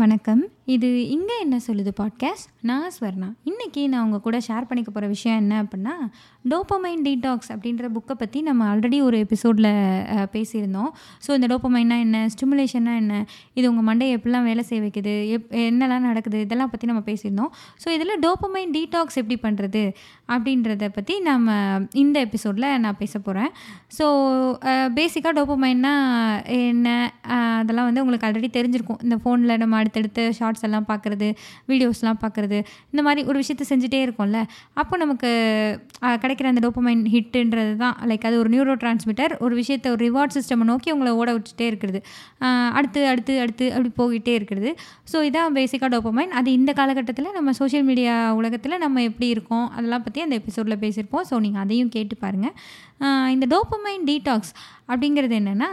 வணக்கம். இது இங்கே என்ன சொல்லுது பாட்காஸ்ட் நான் ஸ்வர்ணா. இன்றைக்கி நான் உங்கள் கூட ஷேர் பண்ணிக்க போகிற விஷயம் என்ன அப்படின்னா டோப்பமைன் டீடாக்ஸ் அப்படின்ற புக்கை பற்றி நம்ம ஆல்ரெடி ஒரு எபிசோடில் பேசியிருந்தோம். ஸோ இந்த டோப்பமைன்னா என்ன? ஸ்டிமுலேஷன்னா என்ன? இது உங்கள் மண்டையை எப்படிலாம் வேலை செய்ய வைக்குது? எப் என்னெல்லாம் நடக்குது? இதெல்லாம் பற்றி நம்ம பேசியிருந்தோம். ஸோ இதில் டோப்பமைன் டீடாக்ஸ் எப்படி பண்ணுறது அப்படின்றத பற்றி நம்ம இந்த எபிசோடில் நான் பேச போகிறேன் ஸோ பேசிக்காக டோப்பமைன்னா என்ன? அதெல்லாம் வந்து உங்களுக்கு ஆல்ரெடி தெரிஞ்சிருக்கும். இந்த ஃபோனில் நம்ம அடுத்தடுத்து ஷார்ட்ஸ் எல்லாம் பார்க்குறது வீடியோஸ்லாம் பார்க்குறது இந்த மாதிரி ஒரு விஷயத்த செஞ்சுட்டே இருக்கோம்ல. அப்போ நமக்கு கிடைக்கிற அந்த டோப்பமைன் ஹிட்டுன்றது தான். லைக் அது ஒரு நியூரோ டிரான்ஸ்மிட்டர் ஒரு விஷயத்த ஒரு ரிவார்ட் சிஸ்டம் நோக்கி உங்களை ஓட விட்டுட்டே இருக்கிறது. அடுத்து அடுத்து அடுத்து அப்படி போய்கிட்டே இருக்கிறது. ஸோ இதான் பேசிக்காக டோப்பமைன் அது இந்த காலகட்டத்தில் நம்ம சோஷியல் மீடியா உலகத்தில் நம்ம எப்படி இருக்கோம் அதெல்லாம் பற்றி அந்த எபிசோடில் பேசியிருப்போம். ஸோ நீங்கள் அதையும் கேட்டு பாருங்கள் இந்த டோப்பமைன் டீடாக்ஸ் அப்படிங்கிறது என்னென்னா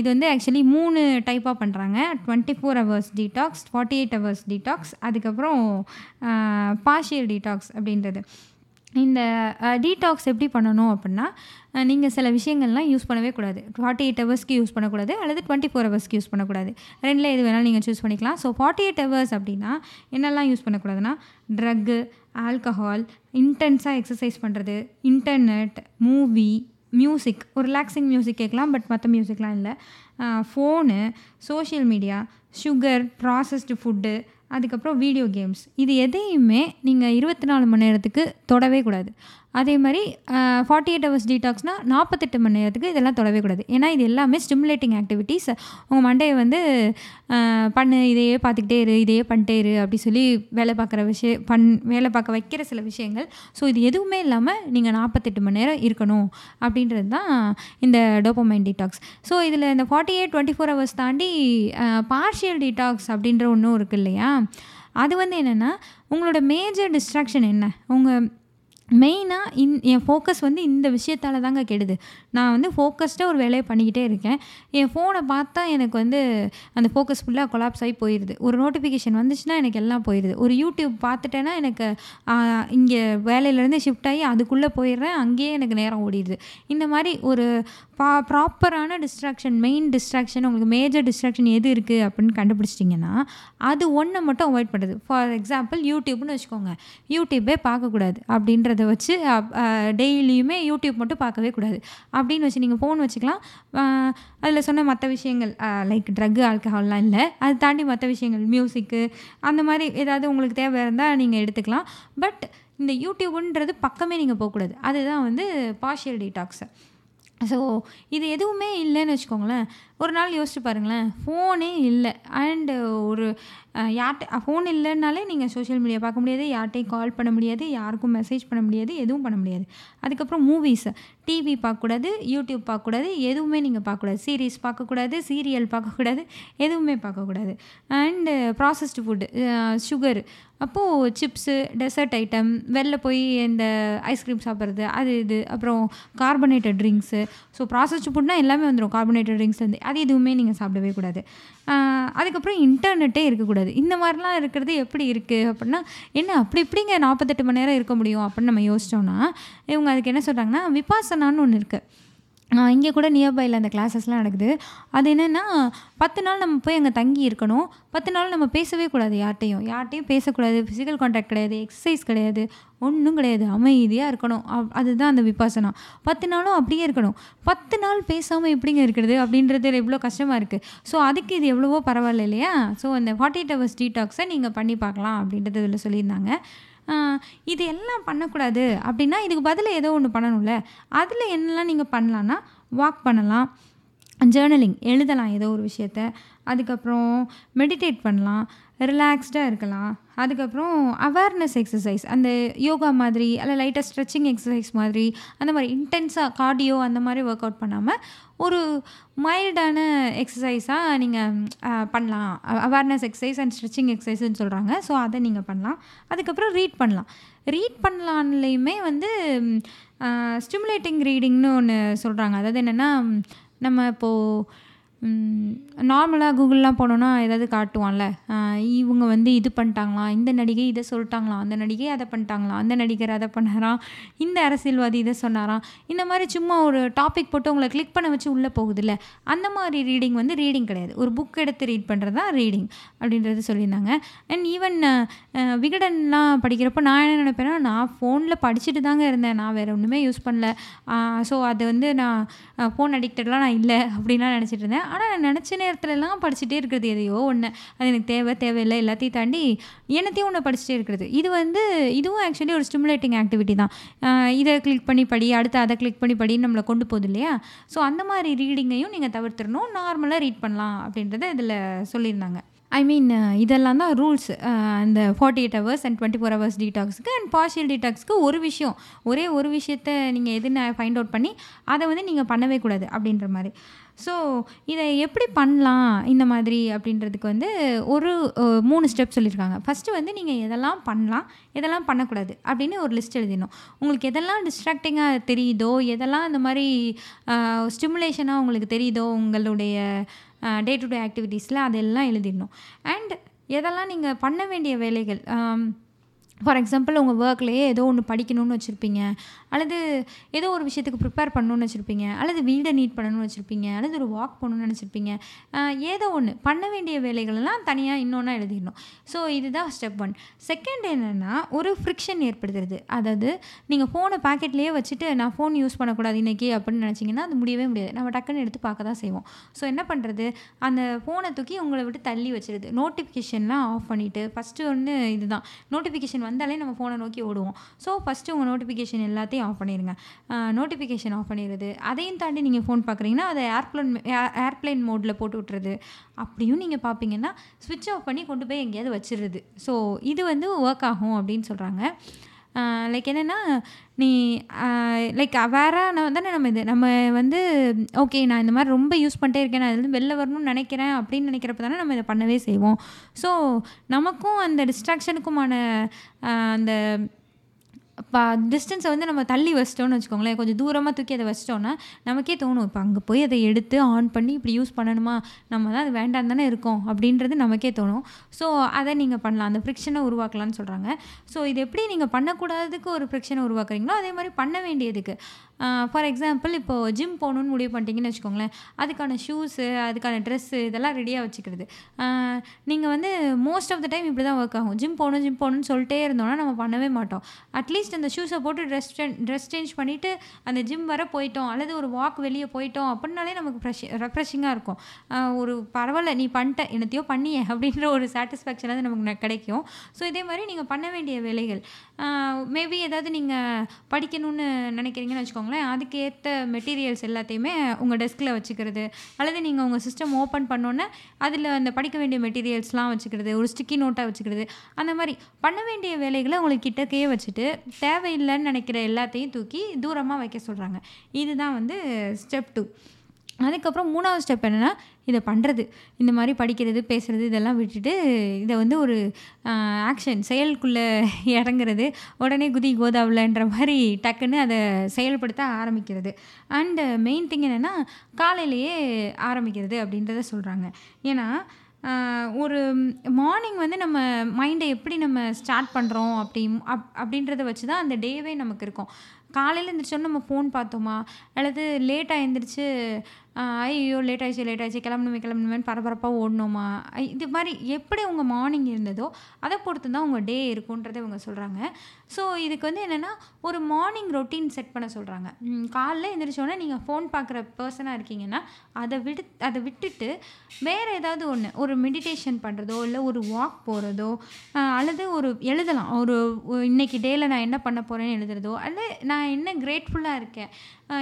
இது வந்து ஆக்சுவலி மூணு டைப்பாக பண்ணுறாங்க twenty four hours detox forty eight hours detox அதுக்கப்புறம் பார்ஷியல் டீடாக்ஸ் அப்படின்றது. இந்த டீடாக்ஸ் எப்படி பண்ணணும் அப்படின்னா நீங்கள் சில விஷயங்கள்லாம் யூஸ் பண்ணவே கூடாது. ஃபார்ட்டி எயிட் ஹவர்ஸ்க்கு யூஸ் பண்ணக்கூடாது அல்லது டுவெண்ட்டி ஃபோர் ஹவர்ஸ்க்கு யூஸ் பண்ணக்கூடாது. ரெண்டில் எது வேணாலும் நீங்கள் சூஸ் பண்ணிக்கலாம். ஸோ ஃபார்ட்டி எயிட் ஹவர்ஸ் அப்படின்னா என்னெல்லாம் யூஸ் பண்ணக்கூடாதுன்னா ட்ரக்கு ஆல்கஹால் இன்டென்ஸாக எக்ஸசைஸ் பண்ணுறது இன்டர்நெட் மூவி மியூசிக் ஒரு ரிலாக்ஸிங் மியூசிக் கேட்கலாம் பட் மற்ற மியூசிக்லாம் இல்லை. Phone social media sugar processed food அதுக்கப்புறம் வீடியோ கேம்ஸ் இது எதையுமே நீங்கள் இருபத்தி நாலு மணி நேரத்துக்கு தொடவே கூடாது. அதே மாதிரி ஃபார்ட்டி எயிட் ஹவர்ஸ் டீடாக்ஸ்னால் நாற்பத்தெட்டு மணி நேரத்துக்கு இதெல்லாம் தொடவே கூடாது. ஏன்னா இது எல்லாமே ஸ்டிமுலேட்டிங் ஆக்டிவிட்டீஸ் உங்கள் மண்டையை வந்து பண்ணு இதையே பார்த்துக்கிட்டே இரு இதையே பண்ணிட்டே இரு அப்படி சொல்லி வேலை பார்க்குற விஷயம் பண் வேலை பார்க்க வைக்கிற சில விஷயங்கள். ஸோ இது எதுவுமே இல்லாமல் நீங்கள் நாற்பத்தெட்டு மணி நேரம் இருக்கணும். அப்படின்றது தான் இந்த டோப்பமைன் டீடாக்ஸ் ஸோ இதில் இந்த forty eight twenty four hours தாண்டி பார்ஷியல் டீடாக்ஸ் அப்படின்ற ஒன்றும் இருக்குது இல்லையா? அது வந்து என்னென்னா உங்களோட மேஜர் டிஸ்ட்ராக்ஷன் என்ன? உங்கள் மெயினாக இன் என் ஃபோக்கஸ் வந்து இந்த விஷயத்தால் தாங்க கெடுது. நான் வந்து ஃபோக்கஸ்டாக ஒரு வேலையை பண்ணிக்கிட்டே இருக்கேன். என் ஃபோனை பார்த்தா எனக்கு வந்து அந்த ஃபோக்கஸ் ஃபுல்லாக கொலாப்ஸ் ஆகி போயிடுது ஒரு நோட்டிஃபிகேஷன் வந்துச்சுன்னா எனக்கு எல்லாம் போயிடுது ஒரு யூடியூப் பார்த்துட்டேன்னா எனக்கு இங்கே வேலையிலேருந்து ஷிஃப்ட் ஆகி அதுக்குள்ளே போயிடுறேன். அங்கேயே எனக்கு நேரம் ஓடிடுது. இந்த மாதிரி ஒரு பா ப்ராப்பரான டிஸ்ட்ராக்ஷன் மெயின் டிஸ்ட்ராக்ஷன் உங்களுக்கு மேஜர் டிஸ்ட்ராக்ஷன் எது இருக்குது அப்படின்னு கண்டுபிடிச்சிட்டிங்கன்னா அது ஒன்றை மட்டும் அவாய்ட் பண்ணுறது ஃபார் எக்ஸாம்பிள் யூடியூப்னு வச்சுக்கோங்க. யூடியூப்பே பார்க்கக்கூடாது அப்படின்றது வச்சு டெய்லியுமே யூடியூப் மட்டும் பார்க்கவே கூடாது. அப்படின்னு வச்சு நீங்கள் ஃபோன் வச்சுக்கலாம். அதில் சொன்ன மற்ற விஷயங்கள் லைக் ட்ரக்கு ஆல்கஹால்லாம் இல்லை. அது தாண்டி மற்ற விஷயங்கள் மியூசிக்கு அந்த மாதிரி ஏதாவது உங்களுக்கு தேவை இருந்தால் நீங்கள் எடுத்துக்கலாம். பட் இந்த யூடியூப்ன்றது பக்கமே நீங்கள் போகக்கூடாது. அதுதான் வந்து பார்ஷியல் டீடாக்ஸு ஸோ இது எதுவுமே இல்லைன்னு வச்சுக்கோங்களேன். ஒரு நாள் யோசிச்சு பாருங்களேன். ஃபோனே இல்லை. அண்டு ஒரு யார்கிட்ட ஃபோன் இல்லைன்னாலே நீங்கள் சோஷியல் மீடியா பார்க்க முடியாது. யார்கிட்டையும் கால் பண்ண முடியாது. யாருக்கும் மெசேஜ் பண்ண முடியாது. எதுவும் பண்ண முடியாது. அதுக்கப்புறம் மூவிஸ் டிவி பார்க்கக்கூடாது யூடியூப் பார்க்கக்கூடாது எதுவுமே நீங்கள் பார்க்கக்கூடாது சீரீஸ் பார்க்கக்கூடாது சீரியல் பார்க்கக்கூடாது எதுவுமே பார்க்கக்கூடாது அண்டு ப்ராசஸ்டு ஃபுட்டு சுகர் அப்போது சிப்ஸு டெசர்ட் ஐட்டம் வெளில போய் இந்த ஐஸ்கிரீம் சாப்பிட்றது அது இது. அப்புறம் கார்பனேட்டட் ட்ரிங்க்ஸு ஸோ ப்ராசஸ்டு ஃபுட்னால் எல்லாமே வந்துடும் கார்பனேட்டட் ட்ரிங்க்ஸ்லேருந்து அது எதுவுமே நீங்கள் சாப்பிடவே கூடாது. அதுக்கப்புறம் இன்டர்நெட்டே இருக்கக்கூடாது. இந்த மாதிரிலாம் இருக்கிறது எப்படி இருக்குது அப்படின்னா என்ன அப்படி இப்படிங்க நாற்பத்தெட்டு மணி நேரம் இருக்க முடியும் அப்படின்னு நம்ம யோசிச்சோன்னா இவங்க அதுக்கு என்ன சொல்கிறாங்கன்னா விபாசனான்னு ஒன்று இருக்குது இங்கே கூட நியர்பையில் அந்த கிளாஸஸ்லாம் நடக்குது. அது என்னென்னா பத்து நாள் நம்ம போய் அங்கே தங்கி இருக்கணும். பத்து நாள் நம்ம பேசவே கூடாது யார்ட்டையும் யார்ட்டையும் பேசக்கூடாது. ஃபிசிக்கல் காண்டாக்ட் கிடையாது. எக்ஸசைஸ் கிடையாது. ஒன்றும் கிடையாது. அமைதியாக இருக்கணும். அப்- அதுதான் அந்த விபாசனா. பத்து நாளும் அப்படியே இருக்கணும். பத்து நாள் பேசாமல் எப்படிங்க இருக்கிறது? அப்படின்றது எவ்வளோ கஷ்டமாக இருக்குது ஸோ அதுக்கு இது எவ்வளவோ பரவாயில்ல இல்லையா? ஸோ அந்த ஃபார்ட்டி எயிட் ஹவர்ஸ் டீடாக்ஸை நீங்கள் பண்ணி பார்க்கலாம் அப்படின்றது இதில் சொல்லியிருந்தாங்க. இது எல்லாம் பண்ணக்கூடாது. அப்படின்னா இதுக்கு பதில் ஏதோ ஒன்று பண்ணணும்ல. அதில் என்னெல்லாம் நீங்கள் பண்ணலான்னா வாக் பண்ணலாம். ஜேர்னலிங் எழுதலாம் ஏதோ ஒரு விஷயத்த. அதுக்கப்புறம் மெடிடேட் பண்ணலாம். ரிலாக்ஸ்டாக இருக்கலாம். அதுக்கப்புறம் அவேர்னஸ் எக்ஸசைஸ் அந்த யோகா மாதிரி அல்ல லைட்டாக ஸ்ட்ரெச்சிங் எக்ஸசைஸ் மாதிரி அந்த மாதிரி இன்டென்ஸாக கார்டியோ அந்த மாதிரி ஒர்க் அவுட் பண்ணாமல் ஒரு மைல்டான எக்ஸசைஸாக நீங்கள் பண்ணலாம். அவேர்னஸ் எக்ஸசைஸ் அண்ட் ஸ்ட்ரெச்சிங் எக்ஸசைஸ்னு சொல்கிறாங்க ஸோ அதை நீங்கள் பண்ணலாம். அதுக்கப்புறம் ரீட் பண்ணலாம். ரீட் பண்ணலான்லேயுமே வந்து ஸ்டிமுலேட்டிங் ரீடிங்னு ஒன்று சொல்கிறாங்க அதாவது என்னென்னா நம்ம இப்போது நார்மலாக கூகுள்லாம் போனோன்னா ஏதாவது காட்டுவான்ல. இவங்க வந்து இது பண்ணிட்டாங்களாம் இந்த நடிகை இதை சொல்லிட்டாங்களாம் அந்த நடிகை அதை பண்ணிட்டாங்களாம் அந்த நடிகர் அதை பண்ணாராம் இந்த அரசியல்வாதி இதை சொன்னாராம் இந்த மாதிரி சும்மா ஒரு டாபிக் போட்டு உங்களை கிளிக் பண்ண வச்சு உள்ளே போகுதுல்ல. அந்த மாதிரி ரீடிங் வந்து ரீடிங் கிடையாது. ஒரு புக் எடுத்து ரீட் பண்ணுறது தான் ரீடிங் அப்படின்றது சொல்லியிருந்தாங்க. அண்ட் ஈவன் விகடன்லாம் படிக்கிறப்போ நான் என்ன நினைப்பேன்னா நான் ஃபோனில் படிச்சுட்டு தாங்க இருந்தேன். நான் வேறு ஒன்றுமே யூஸ் பண்ணல. ஸோ அது வந்து நான் ஃபோன் அடிக்டட்லாம் நான் இல்லை அப்படின்லாம் நினச்சிட்டு இருந்தேன். ஆனால் நினச்ச நேரத்துலலாம் படிச்சுட்டே இருக்கிறது எதையோ ஒன்று அது எனக்கு தேவை தேவையில்லை எல்லாத்தையும் தாண்டி என்னத்தையும் ஒன்று படிச்சுட்டே இருக்கிறது. இது வந்து இதுவும் ஆக்சுவலி ஒரு ஸ்டிமுலேட்டிங் ஆக்டிவிட்டி தான். இதை கிளிக் பண்ணி படி அடுத்து அதை கிளிக் பண்ணி படின்னு நம்மளை கொண்டு போகுது இல்லையா? ஸோ அந்த மாதிரி ரீடிங்கையும் நீங்கள் தவிர்த்துடணும். நார்மலாக ரீட் பண்ணலாம் அப்படின்றத இதில் சொல்லியிருந்தாங்க. ஐ மீன் uh, இதெல்லாம் தான் ரூல்ஸ் uh, அந்த forty eight hours and twenty four hours டீடாக்ஸுக்கு and partial டீடாக்ஸ்க்கு ஒரு விஷயம். ஒரே ஒரு விஷயத்த நீங்கள் எதுன்னு ஃபைண்ட் அவுட் பண்ணி அதை வந்து நீங்கள் பண்ணவே கூடாது அப்படின்ற மாதிரி. ஸோ இதை எப்படி பண்ணலாம் இந்த மாதிரி அப்படின்றதுக்கு வந்து ஒரு மூணு ஸ்டெப் சொல்லியிருக்காங்க. ஃபஸ்ட்டு வந்து நீங்கள் எதெல்லாம் பண்ணலாம் எதெல்லாம் பண்ணக்கூடாது அப்படின்னு ஒரு லிஸ்ட் எழுதிடணும். உங்களுக்கு எதெல்லாம் டிஸ்ட்ராக்டிங்காக தெரியுதோ எதெல்லாம் இந்த மாதிரி ஸ்டிமுலேஷனாக உங்களுக்கு தெரியுதோ உங்களுடைய டே டு டே ஆக்டிவிட்டீஸில் அதெல்லாம் எழுதிடணும். அண்ட் எதெல்லாம் நீங்கள் பண்ண வேண்டிய வேலைகள் ஃபார் எக்ஸாம்பிள் உங்கள் ஒர்க்லேயே ஏதோ ஒன்று படிக்கணும்னு வச்சுருப்பீங்க. அல்லது ஏதோ ஒரு விஷயத்துக்கு ப்ரிப்பேர் பண்ணணும்னு வச்சுருப்பீங்க. அல்லது வீடை நீட் பண்ணணும்னு வச்சுருப்பீங்க. அல்லது ஒரு வாக் பண்ணணும்னு நினச்சிருப்பீங்க. ஏதோ ஒன்று பண்ண வேண்டிய வேலைகளெல்லாம் தனியாக இன்னொன்றா எழுதிடணும். ஸோ இதுதான் ஸ்டெப் ஒன் செகண்ட் என்னென்னா ஒரு ஃப்ரிக்ஷன் ஏற்படுத்துறது. அதாவது நீங்கள் ஃபோனை பாக்கெட்லேயே வச்சுட்டு நான் ஃபோன் யூஸ் பண்ணக்கூடாது இன்றைக்கி அப்படின்னு நினச்சிங்கன்னா அது முடியவே முடியாது. நம்ம டக்குன்னு எடுத்து பார்க்க தான் செய்வோம். ஸோ என்ன பண்ணுறது அந்த ஃபோனை தூக்கி உங்களை விட்டு தள்ளி வச்சுருது. நோட்டிஃபிகேஷன்லாம் ஆஃப் பண்ணிவிட்டு ஃபஸ்ட்டு ஒன்று இதுதான். நோட்டிஃபிகேஷன் வந்தாலே நம்ம ஃபோனை நோக்கி ஓடுவோம். ஸோ ஃபஸ்ட்டு உங்கள் நோட்டிஃபிகேஷன் எல்லாத்தையும் ஆஃப் பண்ணிடுங்க நோட்டிஃபிகேஷன் ஆஃப் பண்ணிடுறது. அதையும் தாண்டி நீங்கள் ஃபோன் பார்க்குறீங்கன்னா அதை ஏர்ப்ளேன் ஏர்ப்ளைன் மோடில் போட்டு விட்டுறது. அப்படியும் நீங்கள் பார்ப்பீங்கன்னா ஸ்விட்ச் ஆஃப் பண்ணி கொண்டு போய் எங்கேயாவது வச்சிடுறது. ஸோ இது வந்து ஒர்க் ஆகும் அப்படின்னு சொல்கிறாங்க லைக் என்னென்னா நீ லைக் அவேரான தானே நம்ம இது நம்ம வந்து ஓகே நான் இந்த மாதிரி ரொம்ப யூஸ் பண்ணிட்டே இருக்கேன் நான் இதுலேருந்து வெளில வரணும்னு நினைக்கிறேன் அப்படின்னு நினைக்கிறப்ப தானே நம்ம இதை பண்ணவே செய்வோம். ஸோ நமக்கும் அந்த டிஸ்ட்ராக்ஷனுக்குமான அந்த டிஸ்டன்ஸை வந்து நம்ம தள்ளி வச்சிட்டோம்னு வச்சுக்கோங்களேன். கொஞ்சம் தூரமாக தூக்கி அதை வச்சிட்டோன்னா நமக்கே தோணும் இப்போ அங்கே போய் அதை எடுத்து ஆன் பண்ணி இப்படி யூஸ் பண்ணணுமா? நம்ம தான் அது வேண்டாம் தானே இருக்கோம். அப்படின்றது நமக்கே தோணும். ஸோ அதை நீங்கள் பண்ணலாம். அந்த ஃப்ரிக்ஷனை உருவாக்கலாம்னு சொல்கிறாங்க ஸோ இது எப்படி நீங்கள் பண்ணக்கூடாததுக்கு ஒரு ஃப்ரிக்ஷனை உருவாக்குறீங்களோ அதே மாதிரி பண்ண வேண்டியதுக்கு. ஃபார் எக்ஸாம்பிள் இப்போது ஜிம் போகணுன்னு முடிவு பண்ணிட்டீங்கன்னு வச்சுக்கோங்களேன் அதுக்கான ஷூஸு அதுக்கான ட்ரெஸ்ஸு இதெல்லாம் ரெடியாக வச்சுக்கிறது. நீங்கள் வந்து மோஸ்ட் ஆஃப் த டைம் இப்படி தான் ஒர்க் ஆகும். ஜிம் போகணும் ஜிம் போகணும்னு சொல்லிட்டே இருந்தோம்னா நம்ம பண்ணவே மாட்டோம். அட்லீஸ்ட் அந்த ஷூஸை போட்டு ட்ரெஸ் ட்ரெஸ் சேஞ்ச் பண்ணிவிட்டு அந்த ஜிம் வர போயிட்டோம் அல்லது ஒரு வாக் வெளியே போயிட்டோம் அப்படின்னாலே நமக்கு ஃப்ரெஷ் ரெஃப்ரெஷிங்காக இருக்கும். ஒரு பரவாயில்ல நீ பண்ணிட்ட என்னத்தையோ பண்ணியே அப்படின்ற ஒரு சாட்டிஸ்ஃபேக்ஷன் வந்து நமக்கு கிடைக்கும். ஸோ இதே மாதிரி நீங்கள் பண்ண வேண்டிய வேலைகள். மேபி ஏதாவது நீங்கள் படிக்கணும்னு நினைக்கிறீங்கன்னு வச்சுக்கோங்களேன். அதுக்கேற்ற மெட்டீரியல்ஸ் எல்லாத்தையுமே உங்கள் டெஸ்கில் வச்சுக்கிறது. அல்லது நீங்கள் உங்கள் சிஸ்டம் ஓப்பன் பண்ணோன்னே அதில் அந்த படிக்க வேண்டிய மெட்டீரியல்ஸ்லாம் வச்சுக்கிறது. ஒரு ஸ்டிக்கி நோட்டாக வச்சுக்கிறது. அந்த மாதிரி பண்ண வேண்டிய வேலைகளை உங்களுக்கு கிட்டக்கையே வச்சுட்டு தேவையில்லைன்னு நினைக்கிற எல்லாத்தையும் தூக்கி தூரமாக வைக்க சொல்கிறாங்க இதுதான் வந்து ஸ்டெப் டூ அதுக்கப்புறம் மூணாவது ஸ்டெப் என்னென்னா இதை பண்ணுறது இந்த மாதிரி படிக்கிறது பேசுகிறது இதெல்லாம் விட்டுட்டு இதை வந்து ஒரு ஆக்ஷன் செயலுக்குள்ளே இறங்குறது. உடனே குதி கோதாவில்ன்ற மாதிரி டக்குன்னு அதை செயல்படுத்த ஆரம்பிக்கிறது. அண்டு மெயின் திங் என்னென்னா காலையிலேயே ஆரம்பிக்கிறது அப்படின்றத சொல்கிறாங்க ஏன்னா ஒரு மார்னிங் வந்து நம்ம மைண்டை எப்படி நம்ம ஸ்டார்ட் பண்ணுறோம் அப்படி அப் அப்படின்றத வச்சு தான் அந்த டேவே நமக்கு இருக்கும். காலையில் எழுந்திரிச்சோன்னு நம்ம ஃபோன் பார்த்தோமா? அல்லது லேட்டாக எழுந்திரிச்சு ஐயோ லேட் ஆயிடுச்சு லேட் ஆயிடுச்சு கிளம்பணுமே கிளம்பணுமேன்னு பரபரப்பாக ஓடணுமா? இது மாதிரி எப்படி உங்கள் மார்னிங் இருந்ததோ அதை பொறுத்து தான் உங்கள் டே இருக்குன்றதை இவங்க சொல்கிறாங்க ஸோ இதுக்கு வந்து என்னென்னா ஒரு மார்னிங் ரொட்டீன் செட் பண்ண சொல்கிறாங்க காலைல எழுந்திரிச்சோன்னே நீங்கள் ஃபோன் பார்க்குற பர்சனாக இருக்கீங்கன்னா அதை விடு அதை விட்டுட்டு வேறு ஏதாவது ஒன்று ஒரு மெடிடேஷன் பண்ணுறதோ இல்லை ஒரு வாக் போகிறதோ அல்லது ஒரு எழுதலாம். ஒரு இன்றைக்கி டேயில் நான் என்ன பண்ண போகிறேன்னு எழுதுறதோ அல்ல நான் என்ன கிரேட்ஃபுல்லாக இருக்கேன்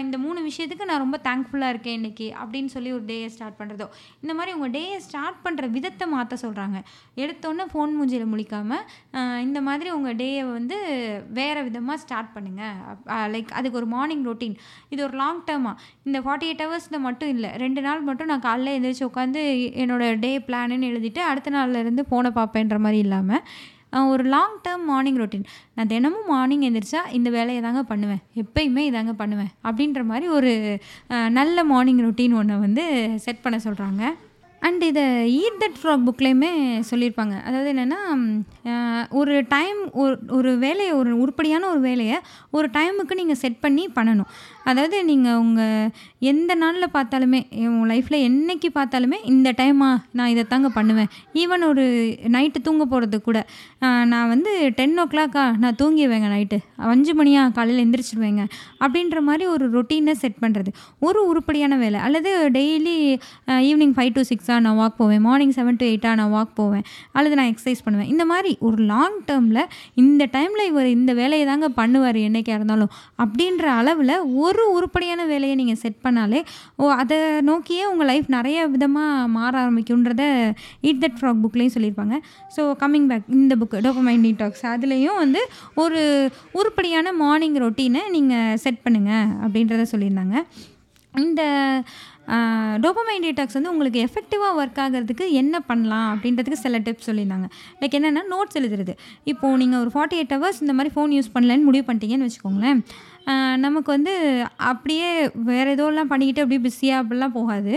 இந்த மூணு விஷயத்துக்கு நான் ரொம்ப தேங்க்ஃபுல்லாக இருக்கேன் இன்றைக்கி அப்படின்னு சொல்லி ஒரு டேயை ஸ்டார்ட் பண்ணுறதோ இந்த மாதிரி உங்கள் டேயை ஸ்டார்ட் பண்ணுற விதத்தை மாற்ற சொல்கிறாங்க எடுத்தோன்னே ஃபோன் மூஞ்சியில் முழிக்காமல் இந்த மாதிரி உங்கள் டேயை வந்து வேறு விதமாக ஸ்டார்ட் பண்ணுங்கள் லைக் அதுக்கு ஒரு மார்னிங் ரொட்டீன் இது ஒரு லாங் டேர்மாக இந்த ஃபார்ட்டி எயிட் ஹவர்ஸில் மட்டும் இல்லை. ரெண்டு நாள் மட்டும் நான் காலைல எழுந்திரிச்சு உட்காந்து என்னோட டே பிளானுன்னு எழுதிட்டு அடுத்த நாள்லேருந்து ஃபோனை பார்ப்பேன்ற மாதிரி இல்லாமல் ஒரு லாங் டேர்ம் மார்னிங் ரொட்டீன் நான் தினமும் மார்னிங் எழுந்திரிச்சா இந்த வேலையை தாங்க பண்ணுவேன். எப்பயுமே இதாங்க பண்ணுவேன். அப்படின்ற மாதிரி ஒரு நல்ல மார்னிங் ரொட்டீன் ஒன்று வந்து செட் பண்ண சொல்கிறாங்க அண்ட் இதை ஈட் தட் ஃப்ராக் புக்லேயுமே சொல்லியிருப்பாங்க அதாவது என்னென்னா ஒரு டைம் ஒரு ஒரு வேலையை ஒரு உருப்படியான ஒரு வேலையை ஒரு டைமுக்கு நீங்கள் செட் பண்ணி பண்ணணும். அதாவது நீங்கள் உங்கள் எந்த நாளில் பார்த்தாலுமே உங்கள் லைஃப்பில் என்னைக்கு பார்த்தாலுமே இந்த டைமா நான் இதை தாங்க பண்ணுவேன். ஈவன் ஒரு நைட்டு தூங்க போகிறது கூட நான் வந்து டென் ஓ கிளாக்கா நான் தூங்கிடுவேங்க நைட்டு அஞ்சு மணியா காலையில் எந்திரிச்சிடுவேங்க. அப்படின்ற மாதிரி ஒரு ரொட்டீனை செட் பண்ணுறது ஒரு உருப்படியான வேலை. அல்லது டெய்லி ஈவினிங் ஃபைவ் டு சிக்ஸாக நான் வாக் போவேன். மார்னிங் செவன் டு எயிட்டாக நான் வாக் போவேன். அல்லது நான் எக்ஸசைஸ் பண்ணுவேன். இந்த மாதிரி ஒரு லாங் டேர்மில் இந்த டைமில் இவர் இந்த வேலையை தாங்க பண்ணுவார் என்றைக்காக இருந்தாலும். அப்படின்ற அளவில் ஒரு ஒரு உருப்படியான வேலையை நீங்கள் செட் பண்ணாலே ஓ அதை நோக்கியே உங்கள் லைஃப் நிறைய விதமாக மாற ஆரம்பிக்கும்ன்றத ஈட் தட் ஃப்ராக் புக்லேயும் சொல்லியிருப்பாங்க. ஸோ கம்மிங் பேக் இந்த புக்கு டோப்பமைன் டீடாக்ஸ் அதுலேயும் வந்து ஒரு உருப்படியான மார்னிங் ரொட்டீனை நீங்கள் செட் பண்ணுங்கள் அப்படின்றத சொல்லியிருந்தாங்க. இந்த டோபமைன் டீடாக்ஸ் வந்து உங்களுக்கு எஃபெக்டிவாக ஒர்க் ஆகிறதுக்கு என்ன பண்ணலாம் அப்படின்றதுக்கு சில டிப்ஸ் சொல்லியிருந்தாங்க. லைக் என்னென்னா நோட்ஸ் எழுதுறது. இப்போது நீங்கள் ஒரு ஃபார்ட்டி எயிட் ஹவர்ஸ் இந்த மாதிரி ஃபோன் யூஸ் பண்ணலன்னு முடிவு பண்ணிட்டீங்கன்னு வச்சுக்கோங்களேன். நமக்கு வந்து அப்படியே வேறு எதோலாம் பண்ணிக்கிட்டு அப்படியே பிஸியாக அப்படிலாம் போகாது.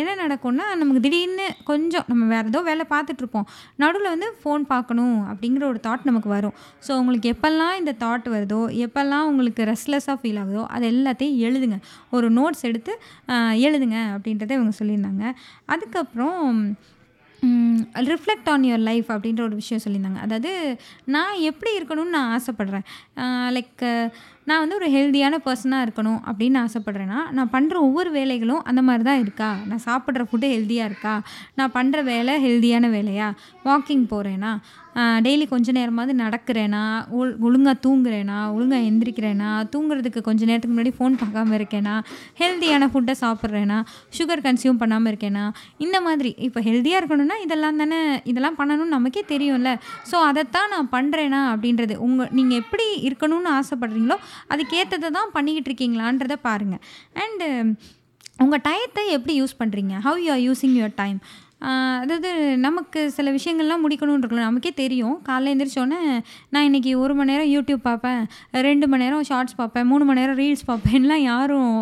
என்ன நடக்கும்னா நமக்கு திடீர்னு கொஞ்சம் நம்ம வேறு ஏதோ வேலை பார்த்துட்ருப்போம். நடுவில் வந்து ஃபோன் பார்க்கணும் அப்படிங்கிற ஒரு தாட் நமக்கு வரும். ஸோ உங்களுக்கு எப்போல்லாம் இந்த தாட் வருதோ எப்போல்லாம் உங்களுக்கு ரெஸ்ட்லெஸ்ஸாக ஃபீல் ஆகுதோ அது எல்லாத்தையும் எழுதுங்க. ஒரு நோட்ஸ் எடுத்து எழுதுங்க அப்படின்றத இவங்க சொல்லியிருந்தாங்க. அதுக்கப்புறம் ரிஃப்ளெக்ட் ஆன் யுவர் லைஃப் அப்படின்ற ஒரு விஷயம் சொல்லியிருந்தாங்க. அதாவது நான் எப்படி இருக்கணும்னு நான் ஆசைப்பட்றேன். லைக் நான் வந்து ஒரு ஹெல்தியான பர்சனாக இருக்கணும் அப்படின்னு ஆசைப்பட்றேன்னா நான் பண்ணுற ஒவ்வொரு வேலைகளும் அந்த மாதிரி தான் இருக்கா? நான் சாப்பிட்ற ஃபுட்டு ஹெல்த்தியாக இருக்கா? நான் பண்ணுற வேலை ஹெல்தியான வேலையா? வாக்கிங் போகிறேனா டெய்லி கொஞ்ச நேரமாவது நடக்கிறேனா? ஒழு ஒழுங்காக தூங்குறேனா? ஒழுங்காக எந்திரிக்கிறேனா? தூங்குறதுக்கு கொஞ்ச நேரத்துக்கு முன்னாடி ஃபோன் பார்க்காம இருக்கேனா? ஹெல்த்தியான ஃபுட்டை சாப்பிட்றேனா? சுகர் கன்சியூம் பண்ணாமல் இருக்கேனா? இந்த மாதிரி. இப்போ ஹெல்த்தியாக இருக்கணும்னா இதெல்லாம் தானே இதெல்லாம் பண்ணணும்னு நமக்கே தெரியும்ல. ஸோ அதைத்தான் நான் பண்ணுறேனா அப்படின்றது. உங்கள் நீங்கள் எப்படி இருக்கணும்னு ஆசைப்படுறீங்களோ அதுக்கேற்றதை தான் பண்ணிக்கிட்டு இருக்கீங்களான்றதை பாருங்கள் அண்டு உங்கள் டயத்தை எப்படி யூஸ் பண்ணுறீங்க how you are using your time அதாவது நமக்கு சில விஷயங்கள்லாம் முடிக்கணும்னு இருக்கலாம் நமக்கே தெரியும். காலைல எழுந்திரிச்சோன்னே நான் இன்றைக்கி ஒரு மணி நேரம் யூடியூப் பார்ப்பேன் ரெண்டு மணி நேரம் ஷார்ட்ஸ் பார்ப்பேன் மூணு மணி நேரம் ரீல்ஸ் பார்ப்பேன்லாம் யாரும்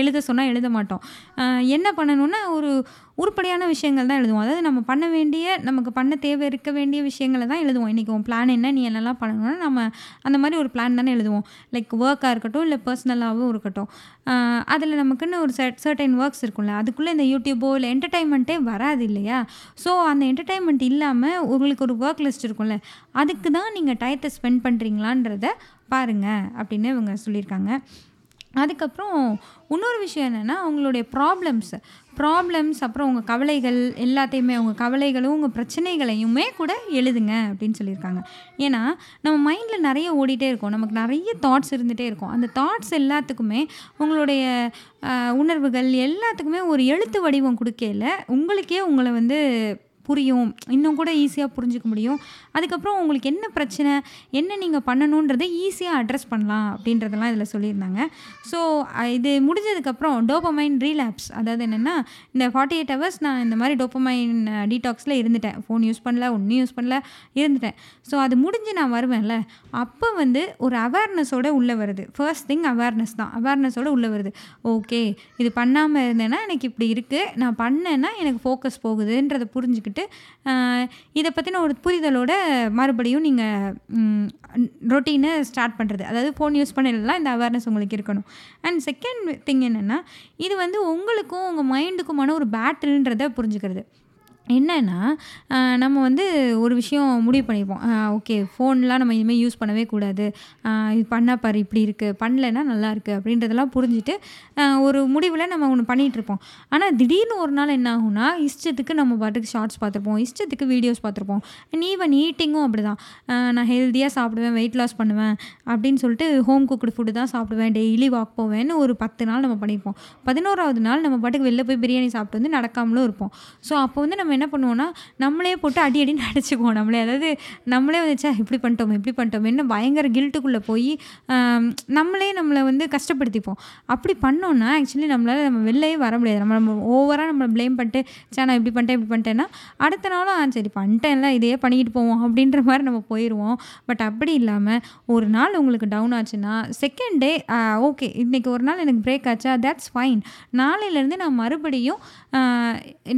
எழுத சொன்னால் எழுத மாட்டோம். என்ன பண்ணணும்னா ஒரு உருப்படியான விஷயங்கள் தான் எழுதுவோம். அதாவது நம்ம பண்ண வேண்டிய நமக்கு பண்ண தேவை இருக்க வேண்டிய விஷயங்களை தான் எழுதுவோம். இன்றைக்கி உன் பிளான் என்ன நீ என்னெல்லாம் பண்ணணும்னா நம்ம அந்த மாதிரி ஒரு பிளான் தானே எழுதுவோம். லைக் ஒர்க்காக இருக்கட்டும் இல்லை பர்சனலாகவும் இருக்கட்டும். அதில் நமக்குன்னு ஒரு சர்ட் சர்டைன் ஒர்க்ஸ் இருக்கும்ல அதுக்குள்ளே இந்த யூடியூபோ இல்லை என்டர்டைன்மெண்ட்டே வராது இல்லையா? ஸோ அந்த என்டர்டைன்மெண்ட் இல்லாமல் உங்களுக்கு ஒரு ஒர்க் லிஸ்ட் இருக்கும்ல அதுக்கு தான் நீங்கள் டயத்தை ஸ்பெண்ட் பண்ணுறீங்களான்றத பாருங்கள் அப்படின்னு இவங்க சொல்லியிருக்காங்க. அதுக்கப்புறம் இன்னொரு விஷயம் என்னென்னா அவங்களுடைய ப்ராப்ளம்ஸ் ப்ராப்ளம்ஸ் அப்புறம் உங்கள் கவலைகள் எல்லாத்தையுமே உங்கள் கவலைகளும் உங்கள் பிரச்சனைகளையுமே கூட எழுதுங்க அப்படின்னு சொல்லியிருக்காங்க. ஏன்னா நம்ம மைண்டில் நிறைய ஓடிட்டே இருக்கும். நமக்கு நிறைய தாட்ஸ் இருந்துகிட்டே இருக்கும். அந்த தாட்ஸ் எல்லாத்துக்குமே உங்களுடைய உணர்வுகள் எல்லாத்துக்குமே ஒரு எழுத்து வடிவம் கொடுக்கையில உங்களுக்கே உங்களை வந்து புரியும். இன்னும் கூட ஈஸியாக புரிஞ்சுக்க முடியும். அதுக்கப்புறம் உங்களுக்கு என்ன பிரச்சனை? என்ன நீங்கள் பண்ணணுன்றதை ஈஸியாக அட்ரஸ் பண்ணலாம் அப்படின்றதெல்லாம் இதில் சொல்லியிருந்தாங்க. ஸோ இது முடிஞ்சதுக்கப்புறம் டோப்பமைன் ரீலாப்ஸ் அதாவது என்னென்னா இந்த ஃபார்ட்டி எயிட் ஹவர்ஸ் நான் இந்த மாதிரி டோப்பமைன் டீடாக்ஸில் இருந்துட்டேன். ஃபோன் யூஸ் பண்ணல ஒன்றும் யூஸ் பண்ணல இருந்துட்டேன். ஸோ அது முடிஞ்சு நான் வருவேன்ல அப்போ வந்து ஒரு அவேர்னஸோட உள்ளே வருது. ஃபர்ஸ்ட் திங் அவேர்னஸ் தான். அவேர்னஸோட உள்ளே வருது. ஓகே இது பண்ணாமல் இருந்தேன்னா எனக்கு இப்படி இருக்குது நான் பண்ணேன்னா எனக்கு ஃபோக்கஸ் போகுதுன்றதை புரிஞ்சுக்கிட்டு ஆஹ், இதை பற்றின ஒரு புரிதலோட மறுபடியும் நீங்கள் ரொட்டீனை ஸ்டார்ட் பண்ணுறது அதாவது ஃபோன் யூஸ் பண்ணலாம் இந்த அவேர்னஸ் உங்களுக்கு இருக்கணும். அண்ட் செகண்ட் திங் என்னென்னா இது வந்து உங்களுக்கும் உங்கள் மைண்டுக்குமான ஒரு பேட்டில்ன்றதை புரிஞ்சுக்கிறது. என்னென்னா நம்ம வந்து ஒரு விஷயம் முடிவு பண்ணியிருப்போம் ஓகே ஃபோன்லாம் நம்ம இனிமேல் யூஸ் பண்ணவே கூடாது. இது பண்ணால் பாரு இப்படி இருக்குது பண்ணலைன்னா நல்லாயிருக்கு அப்படின்றதெல்லாம் புரிஞ்சுட்டு ஒரு முடிவில் நம்ம ஒன்று பண்ணிகிட்ருப்போம் ஆனால் திடீர்னு ஒரு நாள் என்ன ஆகும்னா இஷ்டத்துக்கு நம்ம பாட்டுக்கு ஷார்ட்ஸ் பார்த்துருப்போம். இஷ்டத்துக்கு வீடியோஸ் பார்த்துருப்போம். ஈவன் ஈட்டிங்கும் அப்படி தான் நான் ஹெல்த்தியாக சாப்பிடுவேன் வெயிட் லாஸ் பண்ணுவேன் அப்படின்னு சொல்லிட்டு ஹோம் குக்டு ஃபுட்டு தான் சாப்பிடுவேன். டெய்லி வாக் போவேன்னு ஒரு பத்து நாள் நம்ம பண்ணியிருப்போம் பதினோராவது நாள் நம்ம பாட்டுக்கு வெளில போய் பிரியாணி சாப்பிட்டு வந்து நடக்காமலும் இருப்போம். ஸோ அப்போ வந்து நம்ம என்ன பண்ணுவோன்னா பண்ணுவோம்னா நம்மளே போட்டு அடி அடின்னு அடிச்சுக்குவோம். நம்மளே அதாவது நம்மளே வந்துச்சா இப்படி பண்ணிட்டோம் இப்படி பண்ணிட்டோம் இன்னும் பயங்கர கில்ட்டுக்குள்ளே போய் நம்மளே நம்மளை வந்து கஷ்டப்படுத்திப்போம். அப்படி பண்ணோன்னா ஆக்சுவலி நம்மளால் நம்ம வெளிலயே வர முடியாது. நம்ம நம்ம ஓவராக நம்மளை ப்ளேம் பண்ணிட்டு சே நான் இப்படி பண்ணிட்டேன் இப்படி பண்ணிட்டேன்னா அடுத்த நாளும் ஆ சரி பண்ணிட்டேன்ல இதையே பண்ணிக்கிட்டு போவோம் அப்படின்ற மாதிரி நம்ம போயிடுவோம் பட் அப்படி இல்லாமல் ஒரு நாள் உங்களுக்கு டவுன் ஆச்சுன்னா செகண்ட் டே ஓகே இன்றைக்கி ஒரு நாள் எனக்கு பிரேக் ஆச்சா? தேட்ஸ் ஃபைன் நாளையிலேருந்து நான் மறுபடியும்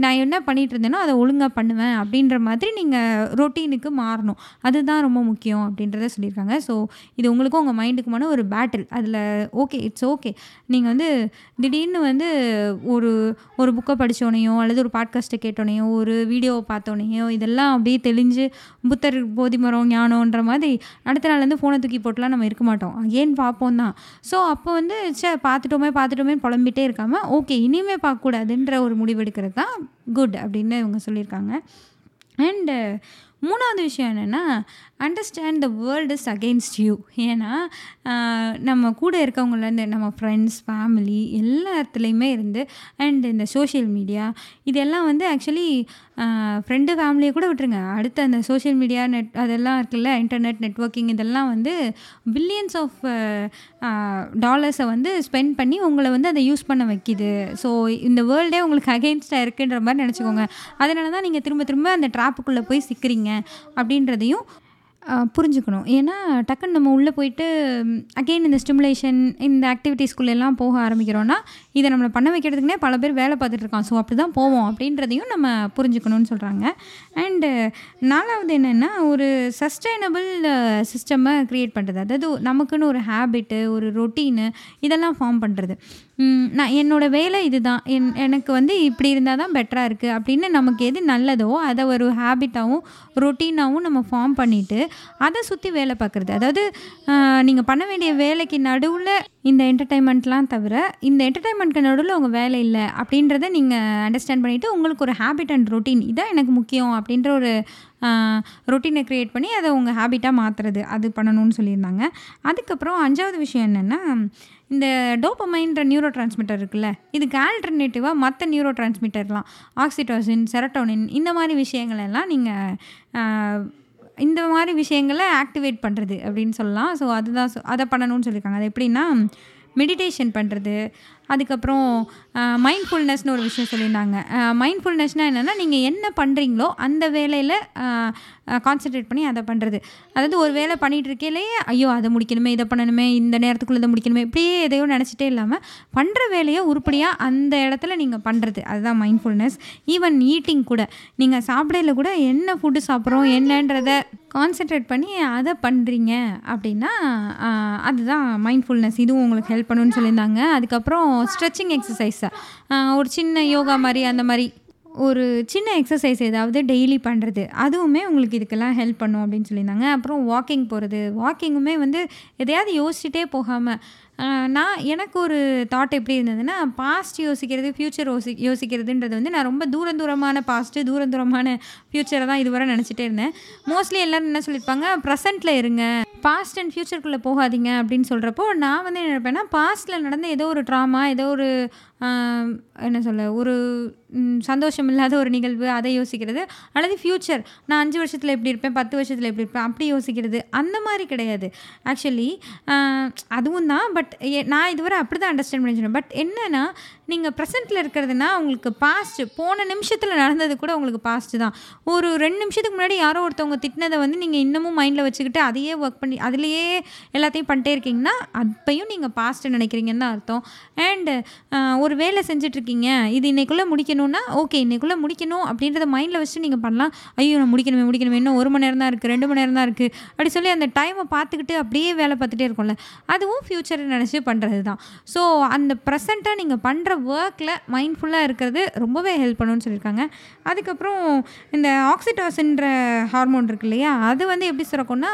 நான் என்ன பண்ணிகிட்டு இருந்தேனோ அதை ஒழுங்காக பண்ணுவேன் அப்படின்ற மாதிரி நீங்கள் ரொட்டீனுக்கு மாறணும். அதுதான் ரொம்ப முக்கியம் அப்படின்றத சொல்லியிருக்காங்க. ஸோ இது உங்களுக்கும் உங்கள் மைண்டுக்குமான ஒரு பேட்டில் அதில் ஓகே இட்ஸ் ஓகே நீங்கள் வந்து திடீர்னு வந்து ஒரு ஒரு புக்கை படித்தோனையோ அல்லது ஒரு பாட்காஸ்ட்டை கேட்டோனையோ ஒரு வீடியோவை பார்த்தோனையோ இதெல்லாம் அப்படியே தெளிஞ்சு புத்தர் போதிமரம் ஞானம்ன்ற மாதிரி அடுத்த நாள்லேருந்து ஃபோனை தூக்கி போட்டுலாம் நம்ம இருக்க மாட்டோம். ஏன் பார்ப்போம் தான். ஸோ அப்போ வந்து சே பார்த்துட்டோமே பார்த்துட்டோமே புலம்பிட்டே இருக்காமல் ஓகே இனிமேல் பார்க்கக்கூடாதுன்ற ஒரு முடிவெடுக்கிறது தான் குட் அப்படின்னு இவங்க சொல்லியிருக்காங்க. அண்டு மூணாவது விஷயம் என்னென்னா understand the world is against you ஏன்னா நம்ம கூட இருக்கவங்களேருந்து நம்ம ஃப்ரெண்ட்ஸ் ஃபேமிலி எல்லா இடத்துலையுமே இருந்து அண்ட் இந்த சோஷியல் மீடியா இதெல்லாம் வந்து ஆக்சுவலி ஃப்ரெண்டு ஃபேமிலியை கூட விட்டுருங்க. அடுத்த அந்த சோஷியல் மீடியா நெட் அதெல்லாம் இருக்குல்ல இன்டர்நெட் நெட்ஒர்க்கிங் இதெல்லாம் வந்து பில்லியன்ஸ் ஆஃப் டாலர்ஸை வந்து ஸ்பெண்ட் பண்ணி உங்களை வந்து அதை யூஸ் பண்ண வைக்கிது. ஸோ இந்த வேர்ல்டே உங்களுக்கு அகெயின்ஸ்டாக இருக்குன்ற மாதிரி நினச்சிக்கோங்க. அதனால தான் நீங்கள் திரும்ப திரும்ப அந்த ட்ராப்புக்குள்ளே போய் சிக்கிறீங்க அப்படின்றதையும் புரிஞ்சுக்கணும். ஏன்னா டக்குன்னு நம்ம உள்ளே போயிட்டு அகெயின் இந்த ஸ்டிமுலேஷன் இந்த ஆக்டிவிட்டீஸ்குள்ளெல்லாம் போக ஆரம்பிக்கிறோன்னா இதை நம்மளை பண்ண வைக்கிறதுக்குனே பல பேர் வேலை பார்த்துட்டு இருக்கான் ஸோ அப்படி தான் போவோம் அப்படின்றதையும் நம்ம புரிஞ்சுக்கணும்னு சொல்கிறாங்க அண்டு நாலாவது என்னென்னா ஒரு சஸ்டைனபிள் சிஸ்டமை க்ரியேட் பண்ணுறது அதாவது நமக்குன்னு ஒரு ஹேபிட்டு ஒரு ரொட்டீனு இதெல்லாம் ஃபார்ம் பண்ணுறது நான் என்னோடய வேலை இதுதான். என் எனக்கு வந்து இப்படி இருந்தால் தான் பெட்டராக இருக்குது அப்படின்னு நமக்கு எது நல்லதோ அதை ஒரு ஹேபிட்டாகவும் ரொட்டீனாகவும் நம்ம ஃபார்ம் பண்ணிவிட்டு அதை சுற்றி வேலை பார்க்குறது. அதாவது நீங்கள் பண்ண வேண்டிய வேலைக்கு நடுவில் இந்த என்டர்டைன்மெண்ட்லாம் தவிர இந்த என்டர்டைன்மெண்ட்க்கு நடுவில் உங்கள் வேலை இல்லை அப்படின்றத நீங்கள் அண்டர்ஸ்டாண்ட் பண்ணிவிட்டு உங்களுக்கு ஒரு ஹேபிட் அண்ட் ரொட்டீன் இதான் எனக்கு முக்கியம் அப்படின்ற ஒரு ரொட்டீனை க்ரியேட் பண்ணி அதை உங்கள் ஹேபிட்டாக மாற்றுறது அது பண்ணணும்னு சொல்லியிருந்தாங்க. அதுக்கப்புறம் அஞ்சாவது விஷயம் என்னென்னா இந்த டோப்பமைன்ற நியூரோ டிரான்ஸ்மிட்டர் இருக்குல்ல இதுக்கு ஆல்டர்னேட்டிவாக மற்ற நியூரோ டிரான்ஸ்மிட்டர்லாம் ஆக்சிடோசின் செரட்டோனின் இந்த மாதிரி விஷயங்கள் எல்லாம் நீங்கள் இந்த மாதிரி விஷயங்களை ஆக்டிவேட் பண்ணுறது அப்படின்னு சொல்லலாம். ஸோ அதுதான் அதை பண்ணணும்னு சொல்லியிருக்காங்க. அது எப்படின்னா மெடிடேஷன் பண்ணுறது அதுக்கப்புறம் மைண்ட்ஃபுல்னஸ்னு ஒரு விஷயம் சொல்லியிருந்தாங்க. மைண்ட்ஃபுல்னஸ்னால் என்னென்னா நீங்கள் என்ன பண்ணுறீங்களோ அந்த வேலையில் கான்சென்ட்ரேட் பண்ணி அதை பண்ணுறது அதாவது ஒரு வேலை பண்ணிகிட்டு இருக்கையிலே ஐயோ அதை முடிக்கணுமே இதை பண்ணணுமே இந்த நேரத்துக்குள்ளே இதை முடிக்கணுமே இப்படியே எதையோ நினச்சிட்டே இல்லாமல் பண்ணுற வேலையை உருப்படியாக அந்த இடத்துல நீங்கள் பண்ணுறது அதுதான் மைண்ட்ஃபுல்னஸ் ஈவன் ஈட்டிங் கூட. நீங்கள் சாப்பிடையில கூட என்ன ஃபுட்டு சாப்பிட்றோம் என்னன்றதை கான்சென்ட்ரேட் பண்ணி அதை பண்ணுறீங்க அப்படின்னா அதுதான் மைண்ட்ஃபுல்னஸ் இதுவும் உங்களுக்கு ஹெல்ப் பண்ணுன்னு சொல்லியிருந்தாங்க. அதுக்கப்புறம் ஸ்ட்ரெச்சிங் எக்ஸசைஸ் ஒரு சின்ன யோகா மாதிரி அந்த மாதிரி ஒரு சின்ன எக்ஸசைஸ் ஏதாவது டெய்லி பண்ணுறது அதுவுமே உங்களுக்கு இதுக்கெல்லாம் ஹெல்ப் பண்ணும் அப்படின்னு சொல்லியிருந்தாங்க. அப்புறம் வாக்கிங் போகிறது வாக்கிங்குமே வந்து எதையாவது யோசிச்சுட்டே போகாமல் நான் எனக்கு ஒரு தாட் எப்படி இருந்ததுன்னா பாஸ்ட் யோசிக்கிறது ஃப்யூச்சர் யோசி யோசிக்கிறதுன்றது வந்து நான் ரொம்ப தூரம் தூரமான பாஸ்ட்டு தூரம் தூரமான ஃப்யூச்சரை தான் இதுவரை நினச்சிட்டே இருந்தேன். மோஸ்ட்லி எல்லோரும் என்ன சொல்லியிருப்பாங்க ப்ரெசென்ட்டில் இருங்க. பாஸ்ட் அண்ட் ஃப்யூச்சருக்குள்ளே போகாதீங்க அப்படின்னு சொல்கிறப்போ நான் வந்து என்ன நினைப்பேன்னா பாஸ்ட்டில் நடந்த ஏதோ ஒரு ட்ராமா ஏதோ ஒரு என்ன சொல்ல ஒரு சந்தோஷம் இல்லாத ஒரு நிகழ்வு அதை யோசிக்கிறது. அல்லது ஃப்யூச்சர் நான் அஞ்சு வருஷத்தில் எப்படி இருப்பேன் பத்து வருஷத்தில் எப்படி இருப்பேன் அப்படி யோசிக்கிறது. அந்த மாதிரி கிடையாது. ஆக்சுவலி அதுவும் தான் பட் நான் இதுவரை அப்படி தான் அண்டர்ஸ்டாண்ட் பண்ணி பட் என்னென்னா நீங்கள் ப்ரெசென்ட்டில் இருக்கிறதுனா உங்களுக்கு பாஸ்ட்டு போன நிமிஷத்தில் நடந்தது கூட உங்களுக்கு பாஸ்ட்டு தான். ஒரு ரெண்டு நிமிஷத்துக்கு முன்னாடி யாரோ ஒருத்தவங்க திட்டினதை வந்து நீங்கள் இன்னமும் மைண்டில் வச்சுக்கிட்டு அதையே ஒர்க் பண்ணி அதுலேயே எல்லாத்தையும் பண்ணிட்டே இருக்கீங்கன்னா அப்பையும் நீங்கள் பாஸ்ட்டு நினைக்கிறீங்கன்னு தான் அர்த்தம். அண்டு ஒரு வேலை செஞ்சிட்ருக்கீங்க. இது இன்றைக்குள்ளே முடிக்கணும்னா ஓகே இன்றைக்குள்ளே முடிக்கணும் அப்படின்றத மைண்டில் வச்சு நீங்கள் பண்ணலாம். ஐயோ நான் முடிக்கணுமே முடிக்கணுமே இன்னும் ஒரு மணி நேரம் தான் இருக்குது ரெண்டு மணி நேரம் தான் இருக்குது அப்படி சொல்லி அந்த டைமை பார்த்துக்கிட்டு அப்படியே வேலை பார்த்துட்டே இருக்கும்ல அதுவும் ஃப்யூச்சரை நினச்சி பண்ணுறது தான் ஸோ அந்த ப்ரெசண்ட்டாக நீங்கள் பண்ணுற ஒர்க்கில் மைண்ட்ஃபுல்லாக இருக்கிறது ரொம்பவே ஹெல்ப் பண்ணுன்னு சொல்லியிருக்காங்க. அதுக்கப்புறம் இந்த ஆக்சிடாசின்ற ஹார்மோன் இருக்கு இல்லையா அது வந்து எப்படி சுரக்கும்னா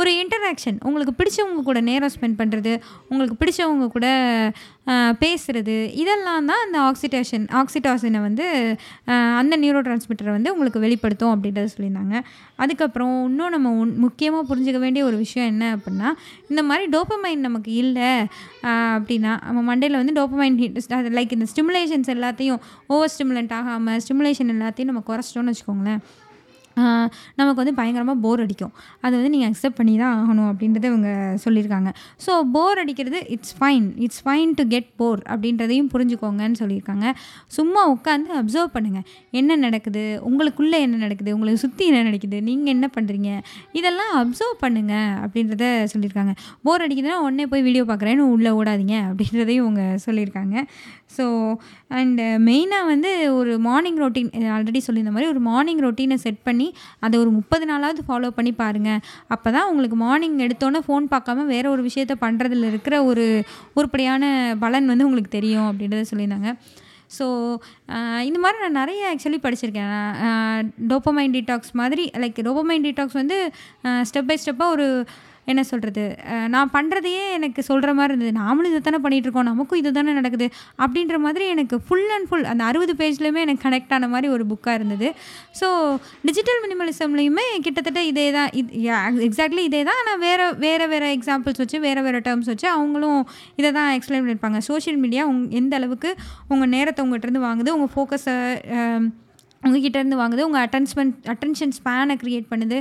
ஒரு இன்டராக்ஷன் உங்களுக்கு பிடிச்சவங்க கூட நேரம் ஸ்பெண்ட் பண்ணுறது உங்களுக்கு பிடிச்சவங்க கூட பேசுகிறது இதெல்லாம் தான் அந்த ஆக்சிடேஷன் ஆக்சிடாசினை வந்து அந்த நியூரோ டிரான்ஸ்மிட்டரை வந்து உங்களுக்கு வெளிப்படுத்தும் அப்படின்றத சொல்லியிருந்தாங்க. அதுக்கப்புறம் இன்னும் நம்ம உன் முக்கியமாக புரிஞ்சுக்க வேண்டிய ஒரு விஷயம் என்ன அப்படின்னா இந்த மாதிரி டோப்பமைன் நமக்கு இல்லை அப்படின்னா நம்ம மண்டையில் வந்து டோப்பமைன் லைக் இந்த ஸ்டிமுலேஷன்ஸ் எல்லாத்தையும் ஓவர் ஸ்டிமுலண்ட் ஆகாமல் ஸ்டிமுலேஷன் எல்லாத்தையும் நம்ம குறைச்சிட்டோம்னு வச்சுக்கோங்களேன். நமக்கு வந்து பயங்கரமாக போர் அடிக்கும். அதை வந்து நீங்கள் அக்செப்ட் பண்ணி தான் ஆகணும் அப்படின்றத இவங்க சொல்லியிருக்காங்க. ஸோ போர் அடிக்கிறது it's fine it's fine to get bore அப்படின்றதையும் புரிஞ்சுக்கோங்கன்னு சொல்லியிருக்காங்க. சும்மா உட்காந்து அப்சர்வ் பண்ணுங்கள் என்ன நடக்குது? உங்களுக்குள்ளே என்ன நடக்குது? உங்களுக்கு சுற்றி என்ன நடக்குது? நீங்கள் என்ன பண்ணுறீங்க இதெல்லாம் அப்சர்வ் பண்ணுங்கள் அப்படின்றத சொல்லியிருக்காங்க. போர் அடிக்குதுன்னா உடனே போய் வீடியோ பார்க்குறேன்னு உள்ளே ஓடாதீங்க அப்படின்றதையும் இவங்க சொல்லியிருக்காங்க. ஸோ அண்டு மெயினாக வந்து ஒரு மார்னிங் ரொட்டீன் ஆல்ரெடி சொல்லியிருந்த மாதிரி ஒரு மார்னிங் ரொட்டீனை செட் பண்ணி அதை ஒரு முப்பது நாளாவது ஃபாலோ பண்ணி பாருங்கள் அப்போ தான் உங்களுக்கு மார்னிங் எடுத்தோன்னே ஃபோன் பார்க்காம வேறு ஒரு விஷயத்த பண்ணுறதுல இருக்கிற ஒரு உருப்படியான பலன் வந்து உங்களுக்கு தெரியும் அப்படின்றத சொல்லியிருந்தாங்க. ஸோ இந்த மாதிரி நான் நிறைய ஆக்சுவலி படிச்சிருக்கேன். டோப்பமைன் டீடாக்ஸ் மாதிரி லைக் டோப்பமைன் டீடாக்ஸ் வந்து ஸ்டெப் பை ஸ்டெப்பாக ஒரு என்ன சொல்கிறது நான் பண்ணுறதையே எனக்கு சொல்கிற மாதிரி இருந்தது. நாமளும் இதை தானே பண்ணிகிட்ருக்கோம் நமக்கும் இது தானே நடக்குது. அப்படின்ற மாதிரி எனக்கு ஃபுல் அண்ட் ஃபுல் அந்த அறுபது பேஜ்லேயுமே எனக்கு கனெக்ட் ஆன மாதிரி ஒரு புக்காக இருந்தது. ஸோ டிஜிட்டல் மினிமலிசம்லேயுமே கிட்டத்தட்ட இதே தான். இது எக்ஸாக்ட்லி இதே தான். ஆனால் வேறு வேறு வேறு எக்ஸாம்பிள்ஸ் வச்சு வேறு வேறு டேர்ம்ஸ் வச்சு அவங்களும் இதை தான் எக்ஸ்பிளைன் பண்ணியிருப்பாங்க. சோஷியல் மீடியா உங் எந்த அளவுக்கு உங்கள் நேரத்தை உங்கள்கிட்ட வாங்குது உங்கள் ஃபோக்கஸை உங்ககிட்டேருந்து வாங்குது உங்கள் அட்டன்ஸ்மெண்ட் அட்டென்ஷன் ஸ்பேனை க்ரியேட் பண்ணுது.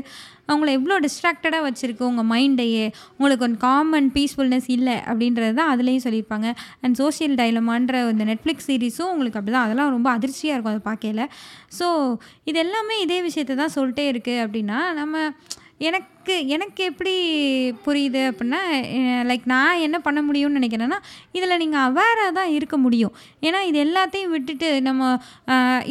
அவங்கள எவ்வளோ டிஸ்ட்ராக்டடாக வச்சுருக்கு உங்கள் மைண்டையே உங்களுக்கு ஒரு காமன் பீஸ்ஃபுல்னஸ் இல்லை அப்படின்றது தான் அதுலேயும் சொல்லியிருப்பாங்க. அண்ட் சோஷியல் டைலமான்ற இந்த நெட்ஃப்ளிக்ஸ் சீரிஸும் உங்களுக்கு அப்படி தான் அதெல்லாம் ரொம்ப அதிர்ச்சியாக இருக்கும் அதை பார்க்கையில. ஸோ இது எல்லாமே இதே விஷயத்தை தான் சொல்லிட்டே இருக்குது அப்படின்னா நம்ம எனக்கு எனக்கு எப்படி புரியுது அப்படின்னா லைக் நான் என்ன பண்ண முடியும்னு நினைக்கிறேன்னா இதில் நீங்கள் அவேராக தான் இருக்க முடியும். ஏன்னா இது எல்லாத்தையும் விட்டுட்டு நம்ம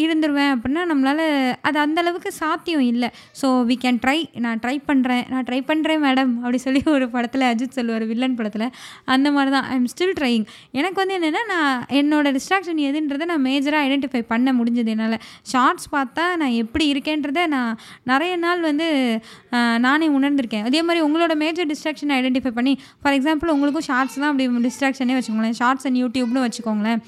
இருந்துருவேன் அப்படின்னா நம்மளால் அது அந்த அளவுக்கு சாத்தியம் இல்லை. ஸோ வி கேன் ட்ரை நான் ட்ரை பண்ணுறேன் நான் ட்ரை பண்ணுறேன் மேடம் அப்படி சொல்லி ஒரு படத்தில் அஜித் சொல்லுவார் வில்லன் படத்தில். அந்த மாதிரி தான். ஐ எம் ஸ்டில் ட்ரையிங் எனக்கு வந்து என்னென்னா நான் என்னோட டிஸ்ட்ராக்ஷன் எதுன்றதை நான் மேஜராக ஐடென்டிஃபை பண்ண முடிஞ்சது என்னால். ஷார்ட்ஸ் பார்த்தா நான் எப்படி இருக்கேன்றதை நான் நிறைய நாள் வந்து நானே உணர் உணர்ந்திருக்கேன். அதே மாதிரி உங்களோட மேஜர் டிஸ்ட்ராக்ஷன் ஐடென்டிஃபை பண்ணி ஃபார் எக்ஸாம்பிள் உங்களுக்கும் ஷார்ட்ஸ் தான் அப்படி டிஸ்ட்ராக்ஷனே வச்சுக்கோங்களேன். ஷார்ட்ஸ் அண்ட் யூடியூப்னு வச்சுக்கோங்களேன்.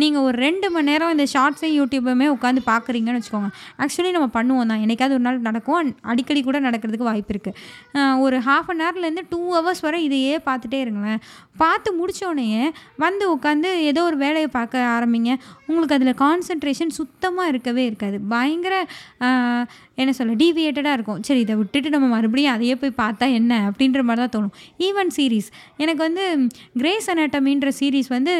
நீங்கள் ஒரு ரெண்டு மணி நேரம் இந்த ஷார்ட்ஸையும் யூடியூபுமே உட்காந்து பார்க்குறீங்கன்னு வச்சுக்கோங்க. ஆக்சுவலி நம்ம பண்ணுவோம் தான். என்றைக்காவது ஒரு நாள் நடக்கும். அடிக்கடி கூட நடக்கிறதுக்கு வாய்ப்பு இருக்குது ஒரு ஹாஃப் அன் ஹவர்லேருந்து டூ ஹவர்ஸ் வரை இதையே பார்த்துட்டே இருங்களேன். பார்த்து முடித்தோடனே வந்து உட்காந்து ஏதோ ஒரு வேலையை பார்க்க ஆரம்பிங்க. உங்களுக்கு அதில் கான்சென்ட்ரேஷன் சுத்தமாக இருக்கவே இருக்காது. பயங்கர என்ன சொல்ல டீவியேட்டடாக இருக்கும். சரி இதை விட்டுட்டு நம்ம மறுபடியும் அதையே போய் பார்த்தா என்ன அப்படின்ற மாதிரி தான் தோணும். ஈவன் சீரீஸ் எனக்கு வந்து கிரேஸ் அனாட்டமின்ற சீரீஸ் வந்து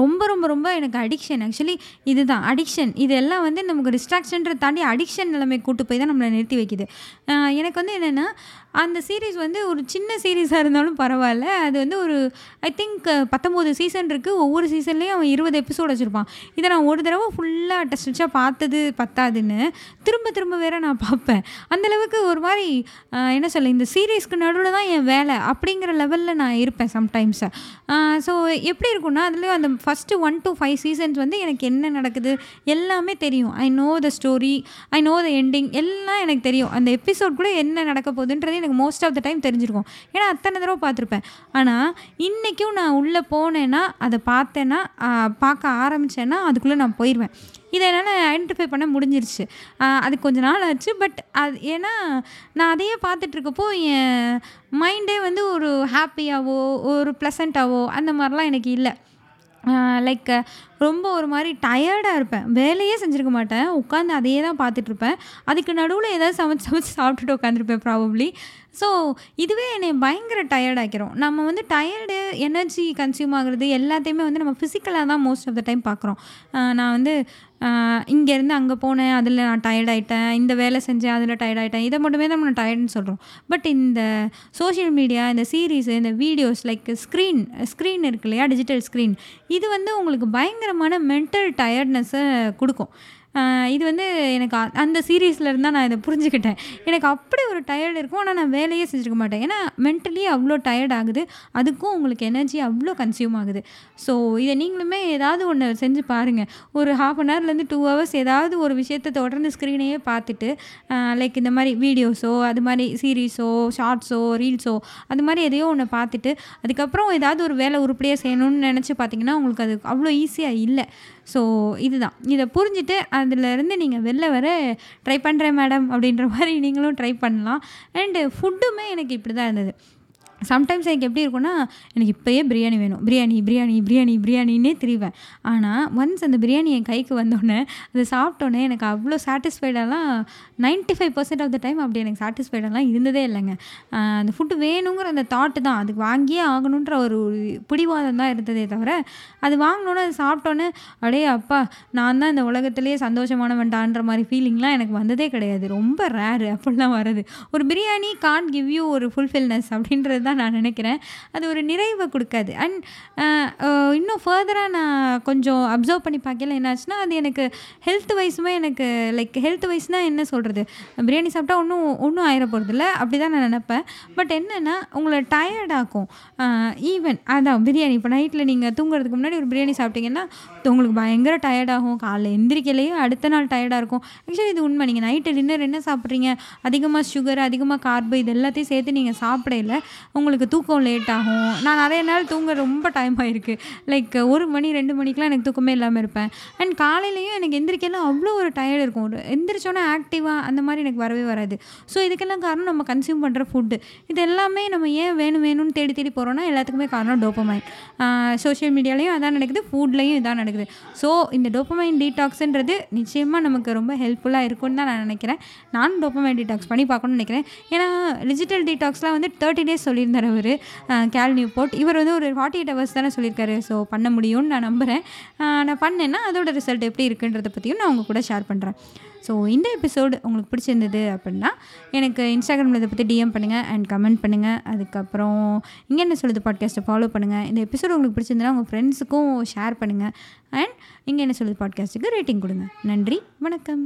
ரொம்ப ரொம்ப ரொம்ப எனக்கு அடிக்ஷன் ஆக்சுவலி இதுதான். அடிக்ஷன் இது எல்லாம் வந்து நமக்கு டிஸ்ட்ராக்ஷன்ற தாண்டி அடிக்ஷன் நிலைமை கூட்டு போய் தான் நம்மளை நிறுத்தி வைக்குது. எனக்கு வந்து என்னென்னா அந்த சீரீஸ் வந்து ஒரு சின்ன சீரீஸாக இருந்தாலும் பரவாயில்ல. அது வந்து ஒரு ஐ திங்க் பத்தொம்போது சீசன் இருக்குது ஒவ்வொரு சீசன்லேயும் அவன் இருபது எபிசோடு வச்சுருப்பான். இதை நான் ஒரு தடவை ஃபுல்லாக டெஸ்டிச்சாக பார்த்தது பத்தாதுன்னு திரும்ப திரும்ப வேற நான் பார்ப்பேன். அந்தளவுக்கு ஒரு மாதிரி என்ன சொல்ல இந்த சீரீஸ்க்கு நடுவில் தான் என் வேலை அப்படிங்கிற லெவலில் நான் இருப்பேன் சம்டைம்ஸ் ஸோ எப்படி இருக்கும்னா அதுலேயும் அந்த first one to five seasons வந்து எனக்கு என்ன நடக்குது எல்லாமே தெரியும். I know the story I know the ending எல்லாம் எனக்கு தெரியும். அந்த எபிசோட் கூட என்ன நடக்க போகுதுன்றது எனக்கு மோஸ்ட் ஆஃப் த டைம் தெரிஞ்சிருக்கும். ஏன்னா அத்தனை தடவை பார்த்துருப்பேன். ஆனால் இன்றைக்கும் நான் உள்ளே போனேன்னா அதை பார்த்தேன்னா பார்க்க ஆரம்பித்தேன்னா அதுக்குள்ளே நான் போயிடுவேன் இதை என்னால் ஐடென்டிஃபை பண்ண முடிஞ்சிருச்சு. அது கொஞ்ச நாள் ஆச்சு பட் அது ஏன்னா நான் அதையே பார்த்துட்ருக்கப்போ என் மைண்டே வந்து ஒரு ஹாப்பியாகவோ ஒரு ப்ளசண்ட்டாகவோ அந்த மாதிரிலாம் எனக்கு இல்லை. லைக் ரொம்ப ஒரு மாதிரி டயர்டாக இருப்பேன். வேலையே செஞ்சுருக்க மாட்டேன். உட்காந்து அதையே தான் பார்த்துட்ருப்பேன் அதுக்கு நடுவில் ஏதாவது சமைச்சு சமைச்சு சாப்பிட்டுட்டு உட்காந்துருப்பேன் ப்ராபப்ளி ஸோ இதுவே என்னை பயங்கர டயர்ட் நம்ம வந்து டயர்டு எனர்ஜி கன்சியூம் ஆகுறது எல்லாத்தையுமே வந்து நம்ம ஃபிசிக்கலாக தான் மோஸ்ட் ஆஃப் த டைம் பார்க்குறோம். நான் வந்து இங்கேருந்து அங்கே போனேன் அதில் நான் டயர்ட் ஆகிட்டேன் இந்த வேலை செஞ்சேன் அதில் டயர்ட் ஆகிட்டேன் இதை மட்டுமே தான் நம்ம டயர்டுன்னு சொல்கிறோம் பட் இந்த சோஷியல் மீடியா இந்த சீரீஸ் இந்த வீடியோஸ் லைக் ஸ்க்ரீன் ஸ்க்ரீன் இருக்கு இல்லையா டிஜிட்டல் ஸ்க்ரீன் இது வந்து உங்களுக்கு பயங்கரமான மென்டல் டயர்ட்னஸை கொடுக்கும். இது வந்து எனக்கு அ- அந்த சீரீஸில் இருந்தால் நான் இதை புரிஞ்சுக்கிட்டேன். எனக்கு அப்படி ஒரு டயர்டு இருக்கும். ஆனால் நான் வேலையே செஞ்சுருக்க மாட்டேன். ஏன்னா மென்டலி அவ்வளோ டயர்ட் ஆகுது. அதுக்கும் உங்களுக்கு எனர்ஜி அவ்வளோ கன்சியூம் ஆகுது. ஸோ இதை நீங்களுமே ஏதாவது ஒன்று செஞ்சு பாருங்கள் ஒரு ஹாஃப் அன் ஹவர்லேருந்து டூ ஹவர்ஸ் ஏதாவது ஒரு விஷயத்தை தொடர்ந்து ஸ்க்ரீனையே பார்த்துட்டு லைக் இந்த மாதிரி வீடியோஸோ அது மாதிரி சீரீஸோ ஷார்ட்ஸோ ரீல்ஸோ அது மாதிரி எதையோ ஒன்று பார்த்துட்டு அதுக்கப்புறம் ஏதாவது ஒரு வேலை உருப்படியாக செய்யணும்னு நினச்சி பார்த்தீங்கன்னா உங்களுக்கு அது அவ்வளோ ஈஸியாக இல்லை. ஸோ இதுதான். இதை புரிஞ்சுட்டு அதுலேருந்து நீங்கள் வெளில வர ட்ரை பண்ணுறேன் மேடம் அப்படின்ற மாதிரி நீங்களும் ட்ரை பண்ணலாம். அண்டு ஃபுட்டுமே எனக்கு இப்படி தான் இருந்தது. சம்டைம்ஸ் எனக்கு எப்படி இருக்கும்னா எனக்கு இப்போயே பிரியாணி வேணும். பிரியாணி பிரியாணி பிரியாணி பிரியாணின்னே திரிவேன். ஆனால் ஒன்ஸ் அந்த பிரியாணி என் கைக்கு வந்தோடனே அதை சாப்பிட்டோன்னே எனக்கு அவ்வளோ சாட்டிஸ்ஃபைடெல்லாம் ninety five percent of the time அப்படி எனக்கு சாட்டிஸ்ஃபைடெல்லாம் இருந்ததே இல்லைங்க. அந்த ஃபுட்டு வேணுங்கிற அந்த தாட்டு தான். அதுக்கு வாங்கியே ஆகணுன்ற ஒரு பிடிவாதம் தான் இருந்ததே தவிர அது வாங்கினோன்னே அது சாப்பிட்டோன்னே அடே அப்பா நான் தான் இந்த உலகத்துலேயே சந்தோஷமானவன்டான்ற மாதிரி ஃபீலிங்லாம் எனக்கு வந்ததே கிடையாது. ரொம்ப ரேரு அப்படிலாம் வர்றது. ஒரு பிரியாணி கான் கிவ் யூ ஒரு ஃபுல்ஃபில்னஸ் அப்படின்றது தான் நான் நினைக்கிறேன். அது ஒரு நிறைவை கொடுக்காது. அண்ட் இன்னும் ஃபர்தராக நான் கொஞ்சம் அப்சர்வ் பண்ணி பார்க்கல என்னாச்சுன்னா அது எனக்கு ஹெல்த் வைஸுமே எனக்கு லைக் ஹெல்த் வைஸ்னால் என்ன சொல்கிறது பிரியாணி சாப்பிட்டா ஒன்றும் ஒன்றும் ஆயிட போகிறதில்ல அப்படி தான் நான் நினப்பேன். பட் என்னென்னா உங்களை டயர்டாக்கும் ஈவன் அதான் பிரியாணி. இப்போ நைட்டில் நீங்கள் தூங்குறதுக்கு முன்னாடி ஒரு பிரியாணி சாப்பிட்டீங்கன்னா உங்களுக்கு பயங்கர டயர்டாகும் காலைல எந்திரிக்கலையே அடுத்த நாள் டயர்டாக இருக்கும். ஆக்சுவலி இது உண்மை. நீங்கள் நைட்டு டின்னர் என்ன சாப்பிட்றீங்க? அதிகமாக சுகர் அதிகமாக கார்பு இது எல்லாத்தையும் சேர்த்து நீங்கள் சாப்பிடையில உங்களுக்கு தூக்கம் லேட் ஆகும். நான் நிறைய நாள் தூங்க ரொம்ப டைம் ஆகிருக்கு லைக் ஒரு மணி ரெண்டு மணிக்கெலாம் எனக்கு தூக்கமே இல்லாமல் இருப்பேன். அண்ட் காலையிலையும் எனக்கு எந்திரிக்கலாம் அவ்வளோ ஒரு டயர்டு இருக்கும். ஒரு எந்திரிச்சோன்னே ஆக்டிவாக அந்த மாதிரி எனக்கு வரவே வராது. ஸோ இதுக்கெல்லாம் காரணம் நம்ம கன்சியூம் பண்ணுற ஃபுட்டு இது எல்லாமே நம்ம ஏன் வேணும் வேணும்னு தேடி தேடி போகிறோன்னா எல்லாத்துக்குமே காரணம் டோப்பமைன் சோஷியல் மீடியாலையும் அதான் நடக்குது ஃபுட்லேயும் இதான் நடக்குது. ஸோ இந்த டோப்பமைன் டீடாக்ஸுன்றது நிச்சயமாக நமக்கு ரொம்ப ஹெல்ப்ஃபுல்லாக இருக்கும்னு தான் நான் நினைக்கிறேன். நானும் டோப்பமைன் டீடாக்ஸ் பண்ணி பார்க்கணும்னு நினைக்கிறேன். ஏன்னா டிஜிட்டல் டீடாக்ஸ்லாம் வந்து தேர்ட்டி டேஸ் சொல்லியிருந்தார் அவர் கேல் நியூ போர்ட் இவர் வந்து ஒரு ஃபார்ட்டி எயிட் ஹவர்ஸ் தானே சொல்லியிருக்காரு. ஸோ பண்ண முடியும்னு நான் நம்புகிறேன் நான் பண்ணேன்னா அதோட ரிசல்ட் எப்படி இருக்குன்றதை பற்றியும் நான் உங்கள் கூட ஷேர் பண்ணுறேன் ஸோ இந்த எபிசோடு உங்களுக்கு பிடிச்சிருந்தது அப்படின்னா எனக்கு இன்ஸ்டாகிராமில் இதை பற்றி டிஎம் பண்ணுங்கள் அண்ட் கமெண்ட் பண்ணுங்கள் அதுக்கப்புறம் இங்கே என்ன சொல்லுது பாட்காஸ்ட்டை ஃபாலோ பண்ணுங்கள் இந்த எபிசோடு உங்களுக்கு பிடிச்சிருந்தனா உங்கள் ஃப்ரெண்ட்ஸுக்கும் ஷேர் பண்ணுங்கள் அண்ட் இங்கே என்ன சொல்லுது பாட்காஸ்ட்டுக்கு ரேட்டிங் கொடுங்க. நன்றி. வணக்கம்.